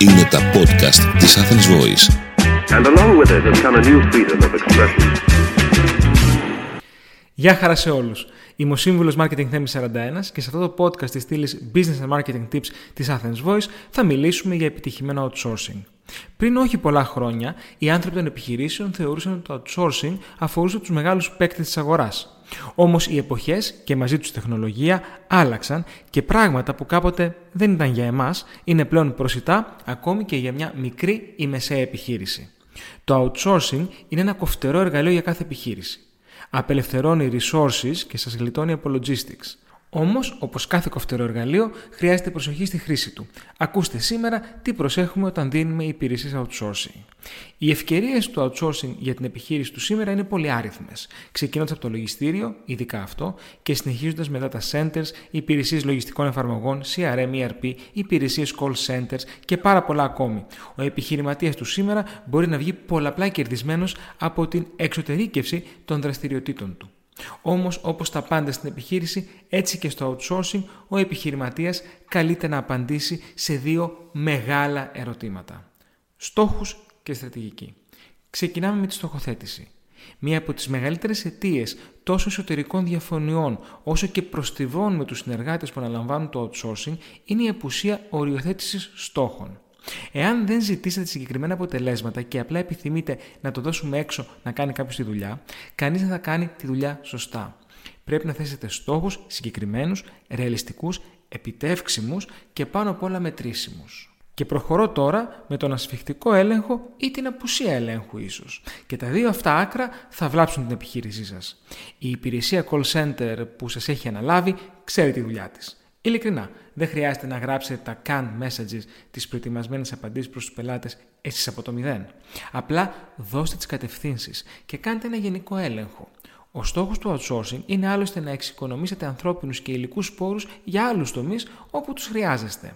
Είναι τα podcast της Athens Voice. Γεια χαρά σε όλους. Είμαι ο Σύμβουλος Marketing Θέμει 41 και σε αυτό το podcast της στήλης Business and Marketing Tips της Athens Voice θα μιλήσουμε για επιτυχημένο outsourcing. Πριν όχι πολλά χρόνια, οι άνθρωποι των επιχειρήσεων θεωρούσαν ότι το outsourcing αφορούσε τους μεγάλους παίκτες της αγοράς. Όμως οι εποχές και μαζί τους η τεχνολογία άλλαξαν και πράγματα που κάποτε δεν ήταν για εμάς είναι πλέον προσιτά ακόμη και για μια μικρή ή μεσαία επιχείρηση. Το outsourcing είναι ένα κοφτερό εργαλείο για κάθε επιχείρηση. Απελευθερώνει resources και σας γλιτώνει από logistics. Όμως, όπως κάθε κοφτερό εργαλείο, χρειάζεται προσοχή στη χρήση του. Ακούστε σήμερα τι προσέχουμε όταν δίνουμε υπηρεσίες outsourcing. Οι ευκαιρίες του outsourcing για την επιχείρηση του σήμερα είναι πολύ άριθμες, ξεκινώντας από το λογιστήριο, ειδικά αυτό, και συνεχίζοντας με data centers, υπηρεσίες λογιστικών εφαρμογών, CRM, ERP, υπηρεσίες call centers και πάρα πολλά ακόμη. Ο επιχειρηματίας του σήμερα μπορεί να βγει πολλαπλά κερδισμένος από την εξωτερήκευση των δραστηριοτήτων του. Όμως όπως τα πάντα στην επιχείρηση, έτσι και στο outsourcing, ο επιχειρηματίας καλείται να απαντήσει σε δύο μεγάλα ερωτήματα. Στόχους και στρατηγική. Ξεκινάμε με τη στοχοθέτηση. Μία από τις μεγαλύτερες αιτίες τόσο εσωτερικών διαφωνιών όσο και προστιβών με τους συνεργάτες που αναλαμβάνουν το outsourcing είναι η απουσία οριοθέτησης στόχων. Εάν δεν ζητήσετε συγκεκριμένα αποτελέσματα και απλά επιθυμείτε να το δώσουμε έξω να κάνει κάποιος τη δουλειά, κανείς δεν θα κάνει τη δουλειά σωστά. Πρέπει να θέσετε στόχους συγκεκριμένους, ρεαλιστικούς, επιτεύξιμους και πάνω απ' όλα μετρήσιμους. Και προχωρώ τώρα με τον ασφιχτικό έλεγχο ή την απουσία ελέγχου ίσως. Και τα δύο αυτά άκρα θα βλάψουν την επιχείρησή σας. Η υπηρεσία call center που σας έχει αναλάβει ξέρει τη δουλειά της. Ειλικρινά, δεν χρειάζεται να γράψετε τα canned messages, τις προετοιμασμένες απαντήσεις προς τους πελάτες εσείς από το μηδέν. Απλά δώστε τις κατευθύνσεις και κάντε ένα γενικό έλεγχο. Ο στόχος του outsourcing είναι άλλωστε να εξοικονομήσετε ανθρώπινους και υλικούς πόρου για άλλους τομείς όπου τους χρειάζεστε.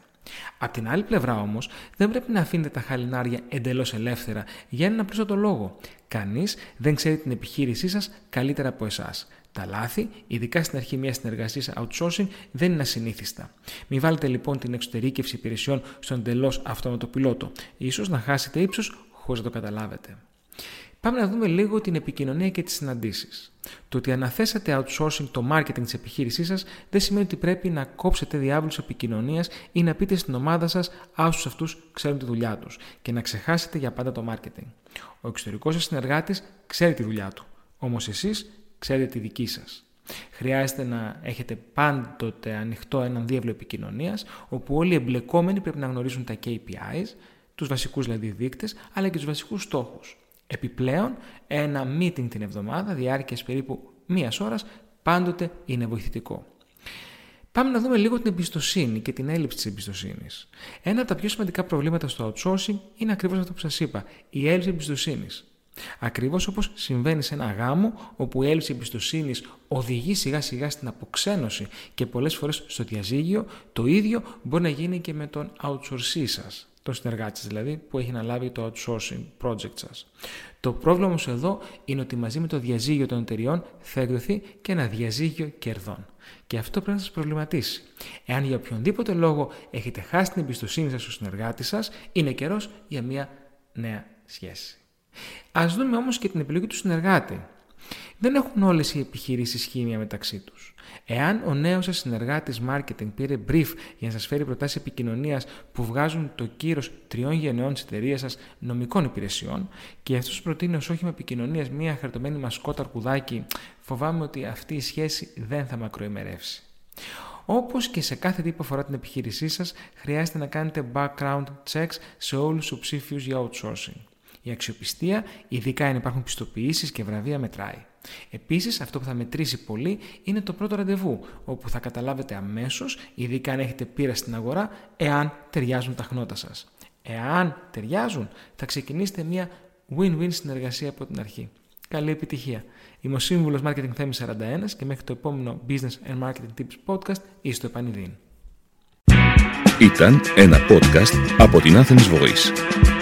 Απ' την άλλη πλευρά όμως, δεν πρέπει να αφήνετε τα χαλινάρια εντελώς ελεύθερα για έναν απλούστατο λόγο. Κανείς δεν ξέρει την επιχείρησή σας καλύτερα από εσάς. Τα λάθη, ειδικά στην αρχή μιας συνεργασίας outsourcing, δεν είναι ασυνήθιστα. Μην βάλετε λοιπόν την εξωτερήκευση υπηρεσιών στον εντελώς αυτόματο πιλότο. σω να χάσετε ύψος χωρίς να το καταλάβετε. Πάμε να δούμε λίγο την επικοινωνία και τις συναντήσεις. Το ότι αναθέσατε outsourcing το marketing της επιχείρησής σας δεν σημαίνει ότι πρέπει να κόψετε διάβλους επικοινωνίας ή να πείτε στην ομάδα σας άσους αυτούς ξέρουν τη δουλειά τους και να ξεχάσετε για πάντα το marketing. Ο εξωτερικός σας συνεργάτης ξέρει τη δουλειά του. Όμως εσείς ξέρετε τη δική σας. Χρειάζεται να έχετε πάντοτε ανοιχτό έναν διεύλο επικοινωνίας, όπου όλοι οι εμπλεκόμενοι πρέπει να γνωρίζουν τα KPIs, τους βασικούς δηλαδή δείκτες, αλλά και τους βασικούς στόχους. Επιπλέον, ένα meeting την εβδομάδα, διάρκειας περίπου μίας ώρας, πάντοτε είναι βοηθητικό. Πάμε να δούμε λίγο την εμπιστοσύνη και την έλλειψη της εμπιστοσύνης. Ένα από τα πιο σημαντικά προβλήματα στο outsourcing είναι ακριβώς αυτό που σας είπα, η έλλειψη εμπιστοσύνης. Ακριβώς όπως συμβαίνει σε ένα γάμο, όπου η έλλειψη εμπιστοσύνης οδηγεί σιγά σιγά στην αποξένωση και πολλές φορές στο διαζύγιο, το ίδιο μπορεί να γίνει και με τον outsourcing σας, τον συνεργάτη σας δηλαδή, που έχει αναλάβει το outsourcing project σας. Το πρόβλημα όμως εδώ είναι ότι μαζί με το διαζύγιο των εταιριών θα εκδοθεί και ένα διαζύγιο κερδών. Και αυτό πρέπει να σας προβληματίσει. Εάν για οποιονδήποτε λόγο έχετε χάσει την εμπιστοσύνη σας στο συνεργάτη σας, είναι καιρός για μια νέα σχέση. Α δούμε όμως και την επιλογή του συνεργάτη. Δεν έχουν όλες οι επιχειρήσεις χήμια μεταξύ τους. Εάν ο νέος σας συνεργάτης marketing πήρε brief για να σας φέρει προτάσεις επικοινωνίας που βγάζουν το κύρος τριών γενεών της εταιρείας σας νομικών υπηρεσιών και αυτός σου προτείνει ως όχημα επικοινωνίας μία χαρτωμένη μασκότα αρκουδάκι, φοβάμαι ότι αυτή η σχέση δεν θα μακροημερεύσει. Όπως και σε κάθε τι που αφορά την επιχείρησή σας, χρειάζεται να κάνετε background checks σε όλους τους ψήφιου για outsourcing. Η αξιοπιστία, ειδικά αν υπάρχουν πιστοποιήσεις και βραβεία, μετράει. Επίσης, αυτό που θα μετρήσει πολύ είναι το πρώτο ραντεβού, όπου θα καταλάβετε αμέσως, ειδικά αν έχετε πείρα στην αγορά, εάν ταιριάζουν τα χνότα σας. Εάν ταιριάζουν, θα ξεκινήσετε μια win-win συνεργασία από την αρχή. Καλή επιτυχία. Είμαι ο σύμβουλος Marketing Θέμης 41 και μέχρι το επόμενο Business and Marketing Tips Podcast είστε στο επανειδήν. Ήταν ένα podcast από την Athens Voice.